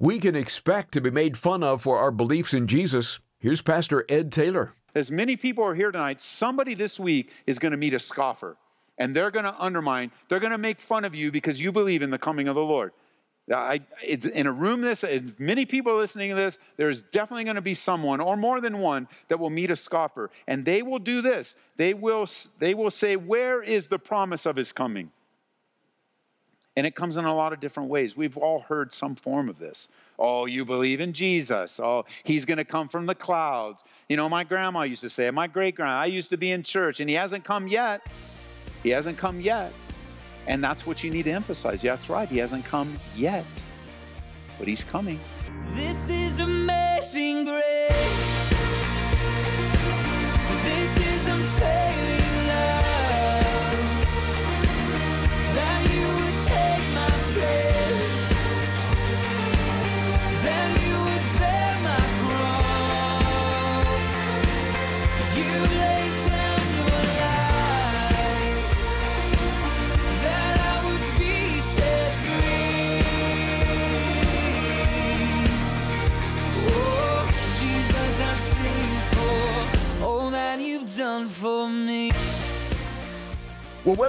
We can expect to be made fun of for our beliefs in Jesus. Here's Pastor Ed Taylor. As many people are here tonight, somebody this week is going to meet a scoffer and they're going to undermine, they're going to make fun of you because you believe in the coming of the Lord. I, it's in a room this, many people listening to this, there's definitely going to be someone or more than one that will meet a scoffer. And they will do this. They will, they will say, Where is the promise of his coming? And it comes in a lot of different ways. We've all heard some form of this. Oh, you believe in Jesus. Oh, he's going to come from the clouds. You know, my grandma used to say, my great grandma, I used to be in church, and he hasn't come yet. He hasn't come yet. And that's what you need to emphasize. Yeah, that's right. He hasn't come yet, but he's coming. This is amazing grace.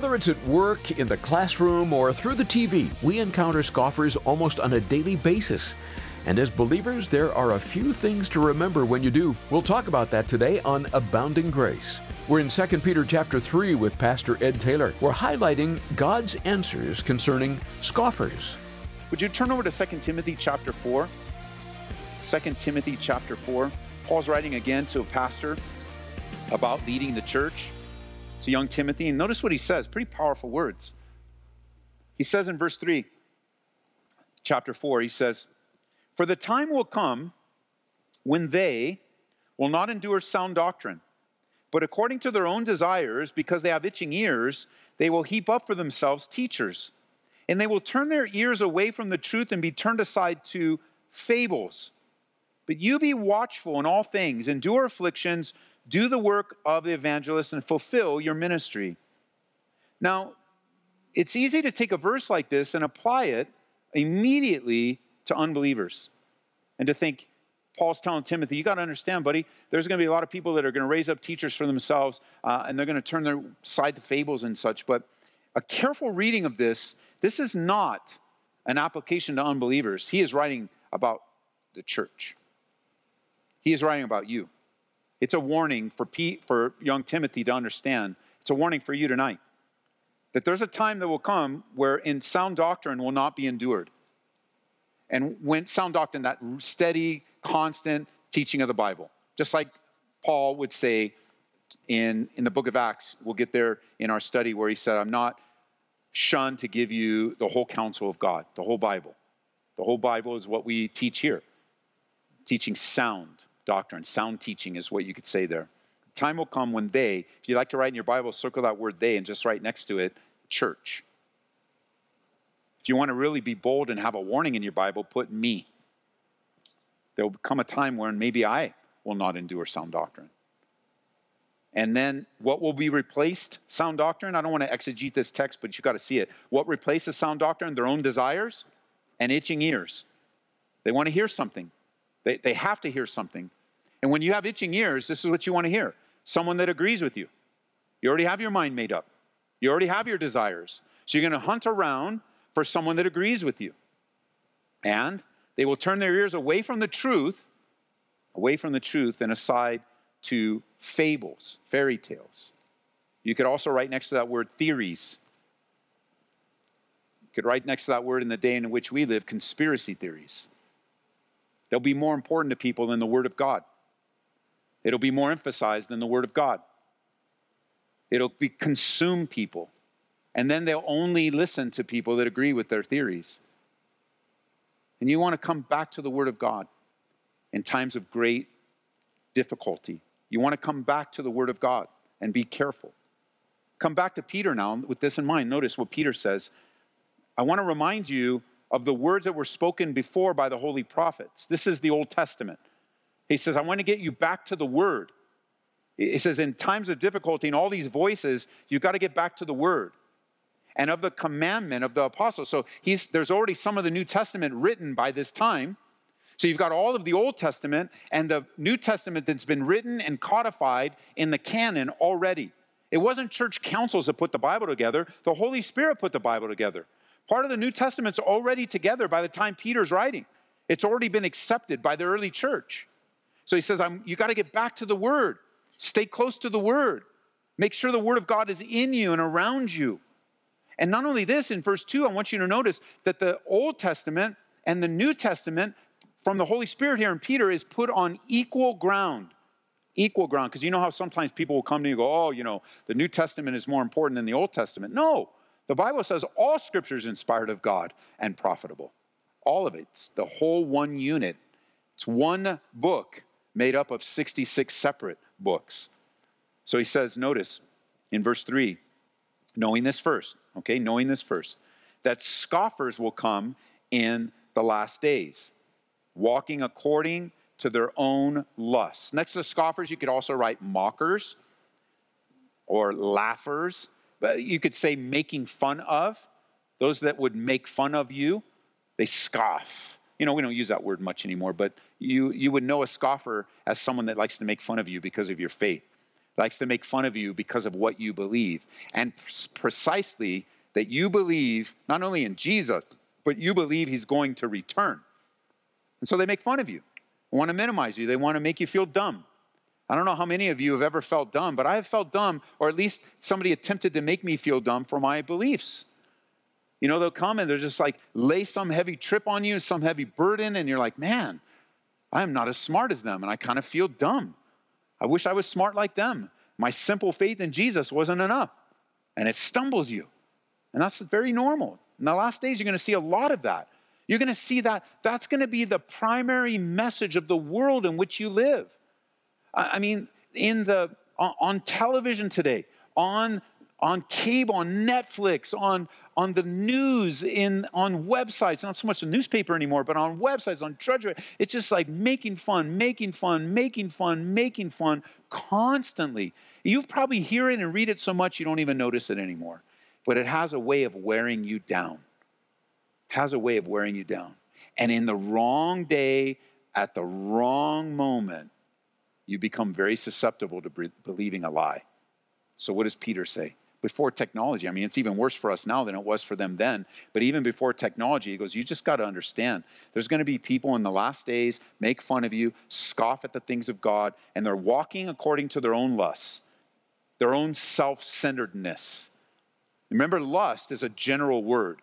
Whether it's at work, in the classroom, or through the TV, we encounter scoffers almost on a daily basis. And as believers, there are a few things to remember when you do. We'll talk about that today on Abounding Grace. We're in 2 Peter chapter 3 with Pastor Ed Taylor. We're highlighting God's answers concerning scoffers. Would you turn over to 2 Timothy chapter 4? 2 Timothy chapter 4. Paul's writing again to a pastor about leading the church to young Timothy. And notice what he says pretty powerful words. He says in verse 3, chapter 4, he says, For the time will come when they will not endure sound doctrine, but according to their own desires, because they have itching ears, they will heap up for themselves teachers. And they will turn their ears away from the truth and be turned aside to fables. But you be watchful in all things, endure afflictions, do the work of the evangelist, and fulfill your ministry. Now, it's easy to take a verse like this and apply it immediately to unbelievers and to think, Paul's telling Timothy, you got to understand, buddy, there's going to be a lot of people that are going to raise up teachers for themselves uh, and they're going to turn their side to fables and such. But a careful reading of this, this is not an application to unbelievers. He is writing about the church, he is writing about you. It's a warning for, Pete, for young Timothy to understand. It's a warning for you tonight that there's a time that will come where in sound doctrine will not be endured. And when sound doctrine, that steady, constant teaching of the Bible, just like Paul would say in, in the book of Acts, we'll get there in our study where he said, I'm not shunned to give you the whole counsel of God, the whole Bible. The whole Bible is what we teach here, teaching sound doctrine. Sound teaching is what you could say there. Time will come when they, if you like to write in your Bible, circle that word they and just write next to it, church. If you want to really be bold and have a warning in your Bible, put me. There will come a time when maybe I will not endure sound doctrine. And then what will be replaced? Sound doctrine? I don't want to exegete this text, but you got to see it. What replaces sound doctrine? Their own desires and itching ears. They want to hear something. They, they have to hear something. And when you have itching ears, this is what you want to hear someone that agrees with you. You already have your mind made up, you already have your desires. So you're going to hunt around for someone that agrees with you. And they will turn their ears away from the truth, away from the truth, and aside to fables, fairy tales. You could also write next to that word theories. You could write next to that word in the day in which we live conspiracy theories. They'll be more important to people than the Word of God. It'll be more emphasized than the Word of God. It'll be consume people. And then they'll only listen to people that agree with their theories. And you want to come back to the Word of God in times of great difficulty. You want to come back to the Word of God and be careful. Come back to Peter now with this in mind. Notice what Peter says. I want to remind you of the words that were spoken before by the holy prophets. This is the Old Testament. He says, I want to get you back to the Word. He says, in times of difficulty and all these voices, you've got to get back to the Word. and of the commandment of the apostles. So he's, there's already some of the New Testament written by this time. So you've got all of the Old Testament and the New Testament that's been written and codified in the canon already. It wasn't church councils that put the Bible together, the Holy Spirit put the Bible together. Part of the New Testament's already together by the time Peter's writing. It's already been accepted by the early church. So he says, you got to get back to the Word. Stay close to the Word. Make sure the Word of God is in you and around you. And not only this, in verse 2, I want you to notice that the Old Testament and the New Testament from the Holy Spirit here in Peter is put on equal ground. Equal ground. Because you know how sometimes people will come to you and go, oh, you know, the New Testament is more important than the Old Testament. No, the Bible says all scripture is inspired of God and profitable. All of it. It's the whole one unit. It's one book made up of 66 separate books. So he says, notice in verse 3, knowing this first, okay, knowing this first, that scoffers will come in the last days, walking according to their own lusts. Next to scoffers, you could also write mockers or laughers, but you could say making fun of, those that would make fun of you, they scoff. You know, we don't use that word much anymore, but you, you would know a scoffer as someone that likes to make fun of you because of your faith likes to make fun of you because of what you believe. And precisely that you believe not only in Jesus, but you believe he's going to return. And so they make fun of you, they want to minimize you, they want to make you feel dumb. I don't know how many of you have ever felt dumb, but I have felt dumb, or at least somebody attempted to make me feel dumb for my beliefs. You know, they'll come and they're just like lay some heavy trip on you, some heavy burden, and you're like, man, I'm not as smart as them, and I kind of feel dumb. I wish I was smart like them. My simple faith in Jesus wasn't enough. And it stumbles you. And that's very normal. In the last days, you're going to see a lot of that. You're going to see that that's going to be the primary message of the world in which you live. I mean, in the on television today, on on cable, on Netflix, on, on the news, in, on websites, not so much the newspaper anymore, but on websites, on Drudgery. It's just like making fun, making fun, making fun, making fun constantly. You probably hear it and read it so much you don't even notice it anymore. But it has a way of wearing you down. Has a way of wearing you down. And in the wrong day, at the wrong moment, you become very susceptible to believing a lie. So, what does Peter say? Before technology. I mean, it's even worse for us now than it was for them then. But even before technology, he goes, You just got to understand there's going to be people in the last days make fun of you, scoff at the things of God, and they're walking according to their own lusts, their own self centeredness. Remember, lust is a general word,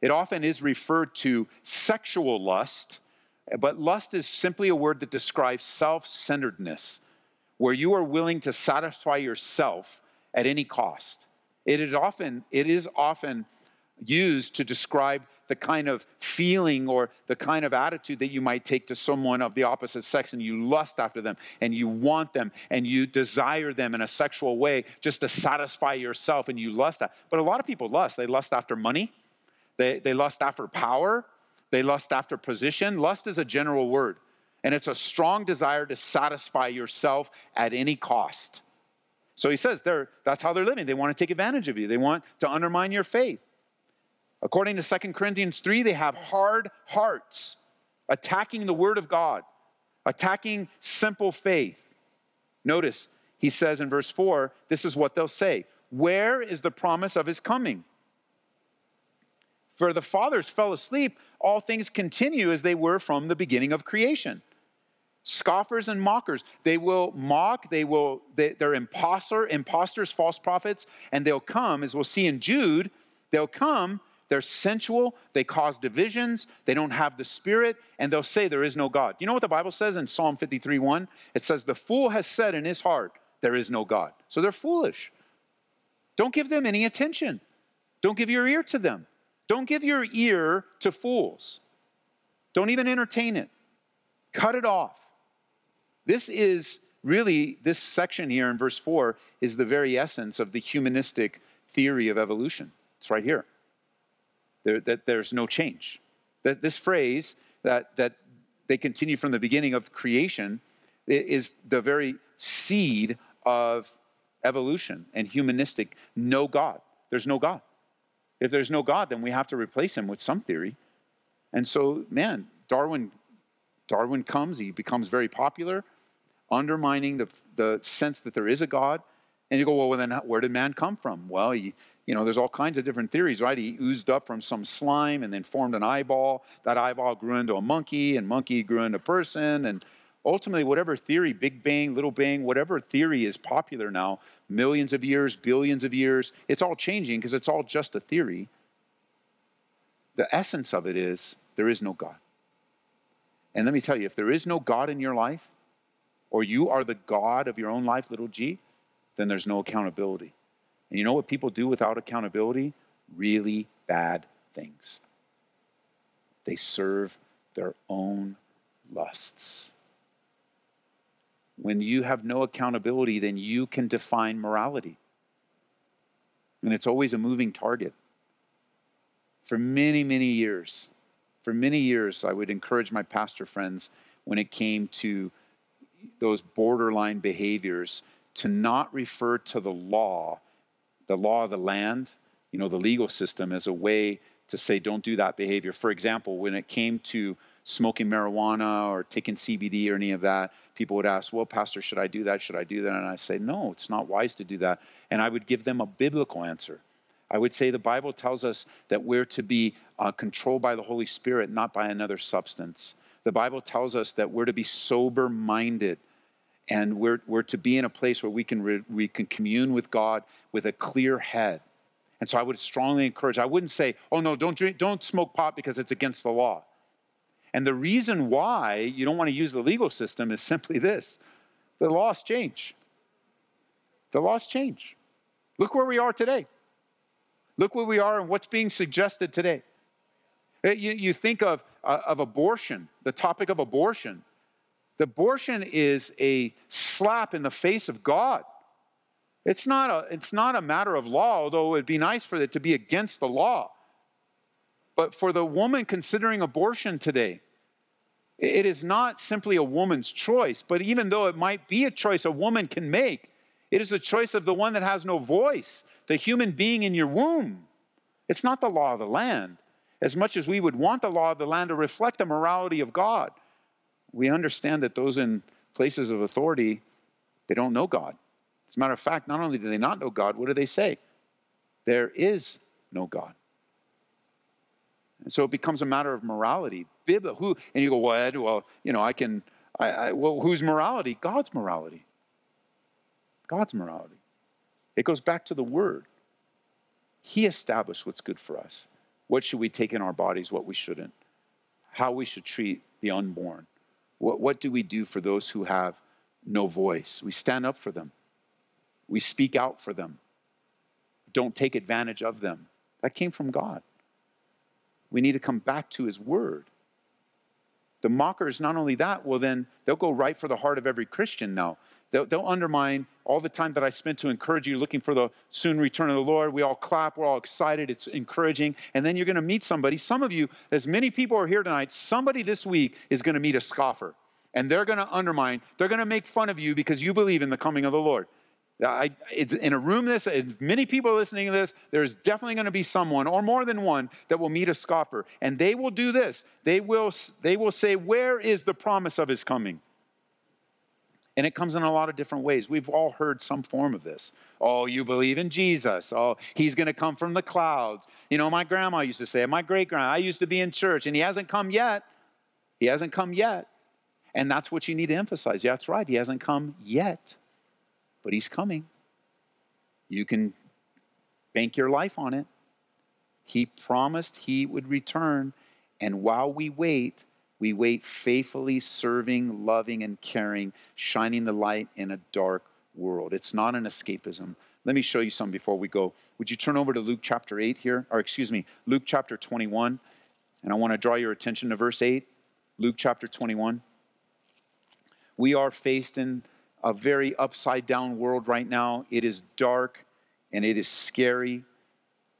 it often is referred to sexual lust, but lust is simply a word that describes self centeredness, where you are willing to satisfy yourself at any cost. It is often, it is often used to describe the kind of feeling or the kind of attitude that you might take to someone of the opposite sex and you lust after them and you want them and you desire them in a sexual way just to satisfy yourself and you lust that. But a lot of people lust. They lust after money, they, they lust after power, they lust after position. Lust is a general word, and it's a strong desire to satisfy yourself at any cost. So he says that's how they're living. They want to take advantage of you, they want to undermine your faith. According to 2 Corinthians 3, they have hard hearts, attacking the word of God, attacking simple faith. Notice, he says in verse 4, this is what they'll say Where is the promise of his coming? For the fathers fell asleep, all things continue as they were from the beginning of creation scoffers and mockers. They will mock they will they, are imposter imposters false prophets and they'll come as we'll see in jude they'll come they're sensual they cause divisions they don't have the spirit and they'll say there is no god. You know what the bible says in psalm 53 1 it says the fool has said in his heart there is no god. So they're foolish. Don't give them any attention. Don't give your ear to them. Don't give your ear to fools. Don't even entertain it. Cut it off this is really, this section here in verse 4 is the very essence of the humanistic theory of evolution. It's right here. There, that there's no change. That this phrase that, that they continue from the beginning of creation is the very seed of evolution and humanistic no God. There's no God. If there's no God, then we have to replace him with some theory. And so, man, Darwin, Darwin comes, he becomes very popular, undermining the, the sense that there is a God. And you go, well, then where did man come from? Well, you know, there's all kinds of different theories, right? He oozed up from some slime and then formed an eyeball. That eyeball grew into a monkey, and monkey grew into a person. And ultimately, whatever theory, Big Bang, Little Bang, whatever theory is popular now, millions of years, billions of years, it's all changing because it's all just a theory. The essence of it is there is no God. And let me tell you, if there is no God in your life, or you are the God of your own life, little g, then there's no accountability. And you know what people do without accountability? Really bad things. They serve their own lusts. When you have no accountability, then you can define morality. And it's always a moving target. For many, many years, for many years, I would encourage my pastor friends when it came to those borderline behaviors to not refer to the law the law of the land, you know, the legal system as a way to say, don't do that behavior. For example, when it came to smoking marijuana or taking CBD or any of that, people would ask, well, Pastor, should I do that? Should I do that? And I say, no, it's not wise to do that. And I would give them a biblical answer. I would say the Bible tells us that we're to be uh, controlled by the Holy Spirit, not by another substance. The Bible tells us that we're to be sober minded and we're, we're to be in a place where we can, re, we can commune with God with a clear head. And so I would strongly encourage, I wouldn't say, oh no, don't drink, don't smoke pot because it's against the law. And the reason why you don't want to use the legal system is simply this the laws change. The laws change. Look where we are today. Look where we are and what's being suggested today. Eh, you, you think of, uh, of abortion, the topic of abortion. The abortion is a slap in the face of God. It's not, a, it's not a matter of law, although it'd be nice for it to be against the law. But for the woman considering abortion today, it is not simply a woman's choice, but even though it might be a choice a woman can make, it is a choice of the one that has no voice, the human being in your womb. It's not the law of the land, as much as we would want the law of the land to reflect the morality of God we understand that those in places of authority, they don't know God. As a matter of fact, not only do they not know God, what do they say? There is no God. And so it becomes a matter of morality. Who, and you go, well, Ed, well, you know, I can, I, I, well, whose morality? God's morality. God's morality. It goes back to the Word. He established what's good for us. What should we take in our bodies, what we shouldn't. How we should treat the unborn. What, what do we do for those who have no voice? We stand up for them, we speak out for them, don't take advantage of them. That came from God. We need to come back to His Word. The mockers, not only that, well, then they'll go right for the heart of every Christian now. They'll, they'll, undermine all the time that I spent to encourage you looking for the soon return of the Lord. We all clap, we're all excited, it's encouraging. And then you're going to meet somebody. Some of you, as many people are here tonight, somebody this week is going to meet a scoffer. And they're going to undermine, they're going to make fun of you because you believe in the coming of the Lord. I, it's in a room this, many people listening to this, there's definitely going to be someone or more than one that will meet a scoffer. And they will do this. They will, they will say, Where is the promise of his coming? And it comes in a lot of different ways. We've all heard some form of this. Oh, you believe in Jesus. Oh, he's going to come from the clouds. You know, my grandma used to say, my great grandma, I used to be in church, and he hasn't come yet. He hasn't come yet. And that's what you need to emphasize. Yeah, that's right. He hasn't come yet, but he's coming. You can bank your life on it. He promised he would return. And while we wait, we wait faithfully, serving, loving, and caring, shining the light in a dark world. It's not an escapism. Let me show you some before we go. Would you turn over to Luke chapter 8 here? Or excuse me, Luke chapter 21. And I want to draw your attention to verse 8. Luke chapter 21. We are faced in a very upside down world right now. It is dark and it is scary.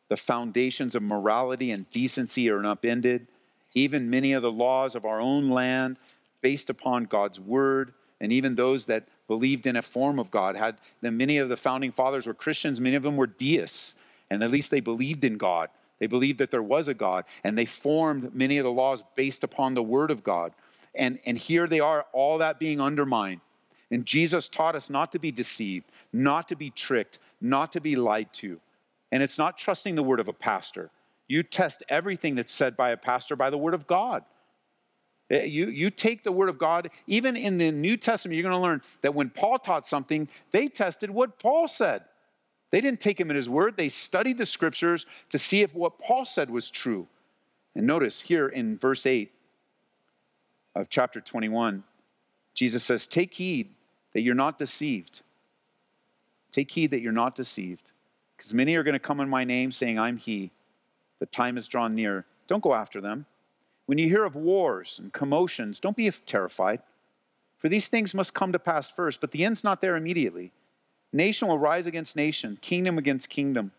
The foundations of morality and decency are upended even many of the laws of our own land based upon God's word, and even those that believed in a form of God had many of the founding fathers were Christians, many of them were deists, and at least they believed in God. They believed that there was a God, and they formed many of the laws based upon the Word of God. And, and here they are, all that being undermined. And Jesus taught us not to be deceived, not to be tricked, not to be lied to. And it's not trusting the word of a pastor. You test everything that's said by a pastor by the word of God. Eh, you, you take the word of God, even in the New Testament, you're going to learn that when Paul taught something, they tested what Paul said. They didn't take him at his word, they studied the scriptures to see if what Paul said was true. And notice here in verse 8 of chapter 21, Jesus says, Take heed that you're not deceived. Take heed that you're not deceived, because many are going to come in my name saying, I'm He. The time is drawn near. Don't go after them. When you hear of wars and commotions, don't be terrified. For these things must come to pass first, but the end's not there immediately. Nation will rise against nation, kingdom against kingdom.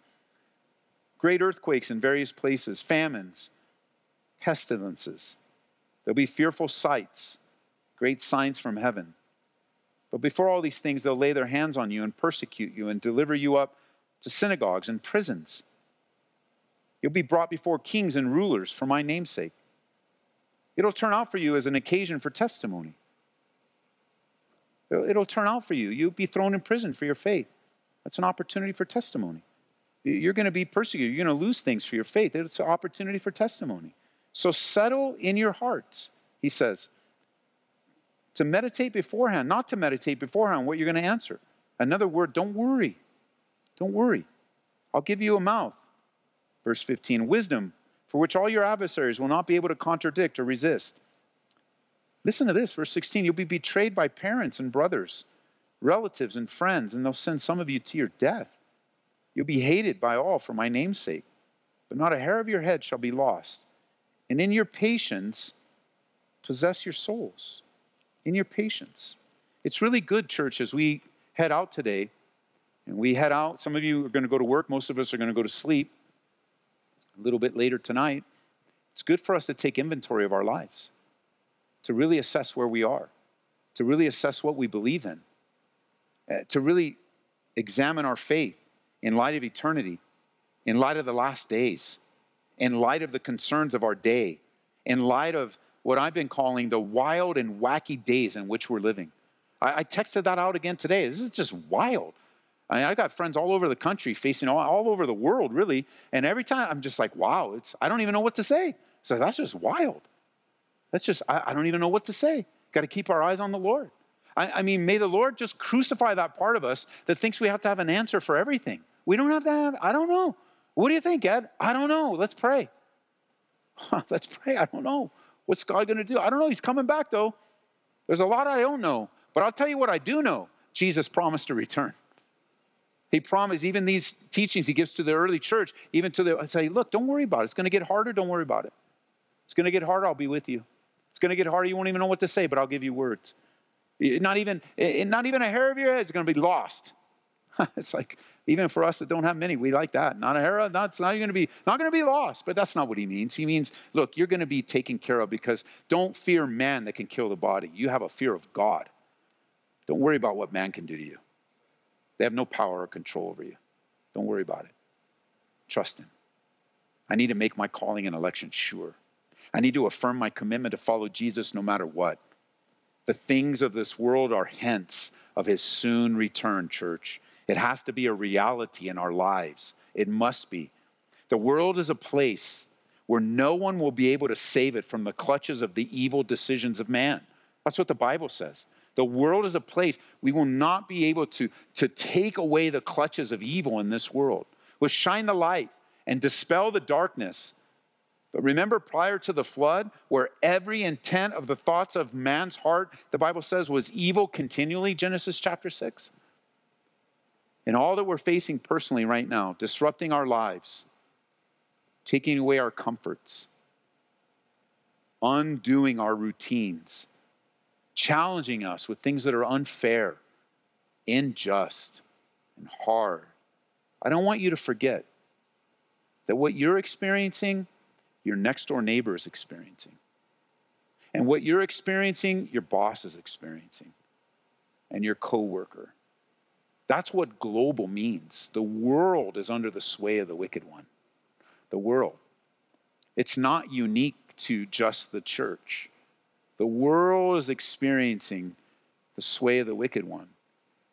Great earthquakes in various places, famines, pestilences. There'll be fearful sights, great signs from heaven. But before all these things, they'll lay their hands on you and persecute you and deliver you up to synagogues and prisons. You'll be brought before kings and rulers for my namesake. It'll turn out for you as an occasion for testimony. It'll turn out for you. You'll be thrown in prison for your faith. That's an opportunity for testimony. You're going to be persecuted. You're going to lose things for your faith. It's an opportunity for testimony. So settle in your hearts, he says, to meditate beforehand, not to meditate beforehand what you're going to answer. Another word, don't worry. Don't worry. I'll give you a mouth. Verse 15 wisdom, for which all your adversaries will not be able to contradict or resist. Listen to this, verse 16 you'll be betrayed by parents and brothers, relatives and friends, and they'll send some of you to your death. You'll be hated by all for my name's sake, but not a hair of your head shall be lost. And in your patience, possess your souls in your patience. It's really good, church, as we head out today. And we head out. Some of you are going to go to work. Most of us are going to go to sleep a little bit later tonight. It's good for us to take inventory of our lives, to really assess where we are, to really assess what we believe in, uh, to really examine our faith in light of eternity, in light of the last days, in light of the concerns of our day, in light of what I've been calling the wild and wacky days in which we're living. I, I texted that out again today. This is just wild. I mean, I got friends all over the country, facing all, all over the world, really. And every time I'm just like, wow, it's, I don't even know what to say. So that's just wild. That's just, I, I don't even know what to say. Got to keep our eyes on the Lord. I, I mean, may the Lord just crucify that part of us that thinks we have to have an answer for everything. We don't have to have, I don't know. What do you think, Ed? I don't know. Let's pray. Let's pray. I don't know. What's God going to do? I don't know. He's coming back, though. There's a lot I don't know. But I'll tell you what I do know Jesus promised to return. He promised, even these teachings he gives to the early church, even to the, say, look, don't worry about it. It's going to get harder. Don't worry about it. It's going to get harder. I'll be with you. It's going to get harder. You won't even know what to say, but I'll give you words. Not even, eh, eh, not even a hair of your head is going to be lost. it's like, even for us that don't have many, we like that. Not a hair, not, not going to be not going to be lost. But that's not what he means. He means, look, you're going to be taken care of because don't fear man that can kill the body. You have a fear of God. Don't worry about what man can do to you. They have no power or control over you. Don't worry about it. Trust him. I need to make my calling and election sure. I need to affirm my commitment to follow Jesus no matter what. The things of this world are hints of his soon return, church. It has to be a reality in our lives. It must be. The world is a place where no one will be able to save it from the clutches of the evil decisions of man. That's what the Bible says. The world is a place we will not be able to, to take away the clutches of evil in this world. We'll shine the light and dispel the darkness. But remember, prior to the flood, where every intent of the thoughts of man's heart, the Bible says, was evil continually, Genesis chapter 6? and all that we're facing personally right now, disrupting our lives, taking away our comforts, undoing our routines, challenging us with things that are unfair, unjust, and hard. I don't want you to forget that what you're experiencing, your next door neighbor is experiencing. And what you're experiencing, your boss is experiencing, and your coworker that's what global means. The world is under the sway of the wicked one. the world. It's not unique to just the church. The world is experiencing the sway of the wicked one.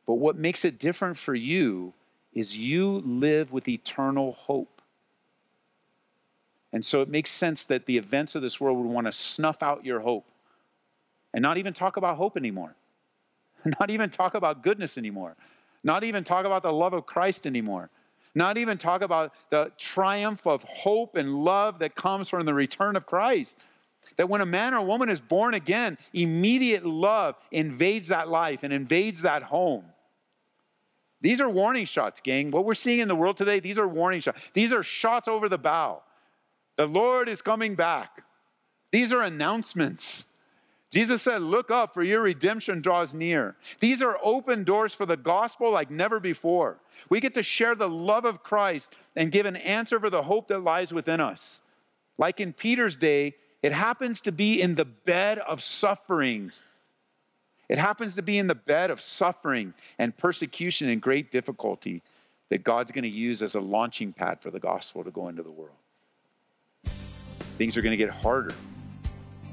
But what makes it different for you is you live with eternal hope. And so it makes sense that the events of this world would want to snuff out your hope and not even talk about hope anymore, not even talk about goodness anymore, not even talk about the love of Christ anymore, not even talk about the triumph of hope and love that comes from the return of Christ. That when a man or a woman is born again, immediate love invades that life and invades that home. These are warning shots, gang. What we're seeing in the world today, these are warning shots. These are shots over the bow. The Lord is coming back. These are announcements. Jesus said, Look up, for your redemption draws near. These are open doors for the gospel like never before. We get to share the love of Christ and give an answer for the hope that lies within us. Like in Peter's day, it happens to be in the bed of suffering. It happens to be in the bed of suffering and persecution and great difficulty that God's going to use as a launching pad for the gospel to go into the world. Things are going to get harder.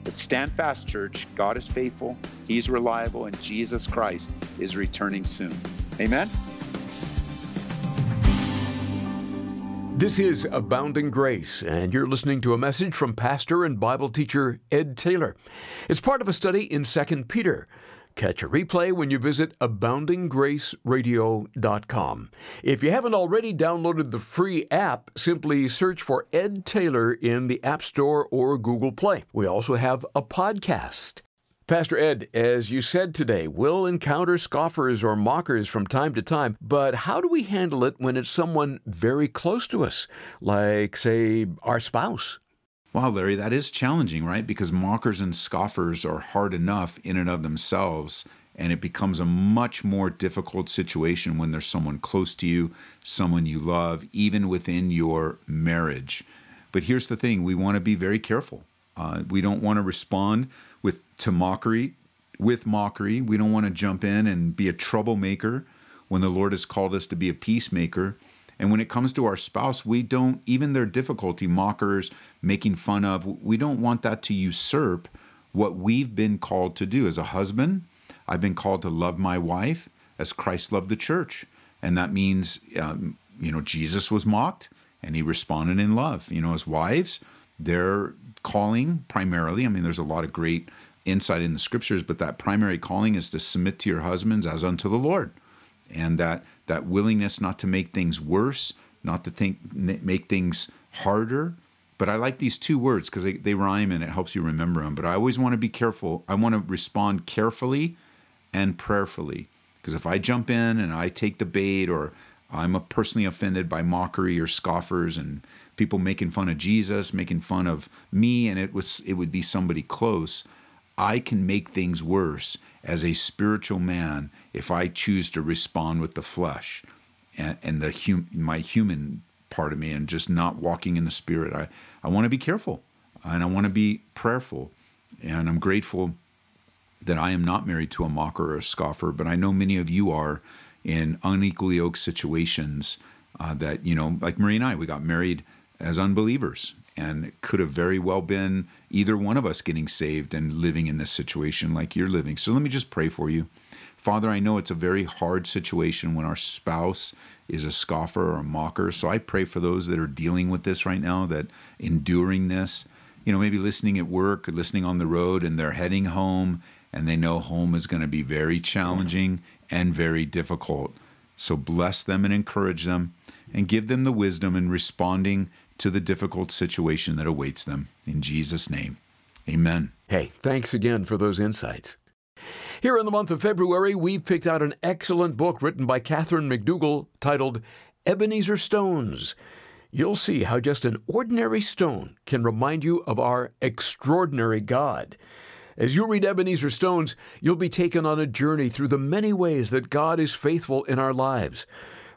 But stand fast, church. God is faithful, He's reliable, and Jesus Christ is returning soon. Amen. This is Abounding Grace, and you're listening to a message from pastor and Bible teacher Ed Taylor. It's part of a study in 2 Peter. Catch a replay when you visit aboundinggraceradio.com. If you haven't already downloaded the free app, simply search for Ed Taylor in the App Store or Google Play. We also have a podcast. Pastor Ed, as you said today, we'll encounter scoffers or mockers from time to time, but how do we handle it when it's someone very close to us, like, say, our spouse? Wow, Larry, that is challenging, right? Because mockers and scoffers are hard enough in and of themselves, and it becomes a much more difficult situation when there's someone close to you, someone you love, even within your marriage. But here's the thing we want to be very careful. Uh, we don't want to respond with to mockery with mockery. We don't want to jump in and be a troublemaker when the Lord has called us to be a peacemaker. And when it comes to our spouse, we don't, even their difficulty, mockers, making fun of, we don't want that to usurp what we've been called to do. As a husband, I've been called to love my wife as Christ loved the church. And that means, um, you know, Jesus was mocked and he responded in love. You know, as wives, their calling primarily, I mean, there's a lot of great insight in the scriptures, but that primary calling is to submit to your husbands as unto the Lord. And that that willingness not to make things worse, not to think make things harder. But I like these two words because they, they rhyme and it helps you remember them. But I always want to be careful. I want to respond carefully and prayerfully. Because if I jump in and I take the bait or I'm personally offended by mockery or scoffers and people making fun of Jesus, making fun of me, and it was it would be somebody close. I can make things worse as a spiritual man if I choose to respond with the flesh and, and the hum, my human part of me and just not walking in the spirit. I, I want to be careful and I want to be prayerful. And I'm grateful that I am not married to a mocker or a scoffer, but I know many of you are in unequally yoked situations uh, that, you know, like Marie and I, we got married as unbelievers. And it could have very well been either one of us getting saved and living in this situation like you're living. So let me just pray for you. Father, I know it's a very hard situation when our spouse is a scoffer or a mocker. So I pray for those that are dealing with this right now, that enduring this, you know, maybe listening at work or listening on the road and they're heading home and they know home is going to be very challenging and very difficult. So bless them and encourage them and give them the wisdom in responding to the difficult situation that awaits them. In Jesus' name, amen. Hey, thanks again for those insights. Here in the month of February, we've picked out an excellent book written by Catherine McDougall titled Ebenezer Stones. You'll see how just an ordinary stone can remind you of our extraordinary God. As you read Ebenezer Stones, you'll be taken on a journey through the many ways that God is faithful in our lives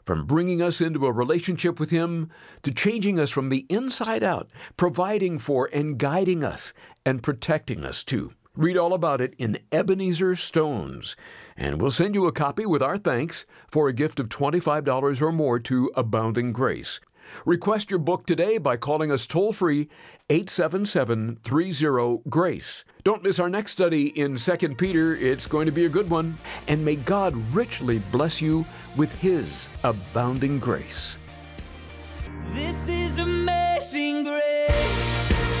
from bringing us into a relationship with Him to changing us from the inside out, providing for and guiding us and protecting us too. Read all about it in Ebenezer Stones, and we'll send you a copy with our thanks for a gift of $25 or more to Abounding Grace. Request your book today by calling us toll free 877 30 GRACE. Don't miss our next study in 2 Peter. It's going to be a good one. And may God richly bless you with His abounding grace. This is amazing grace.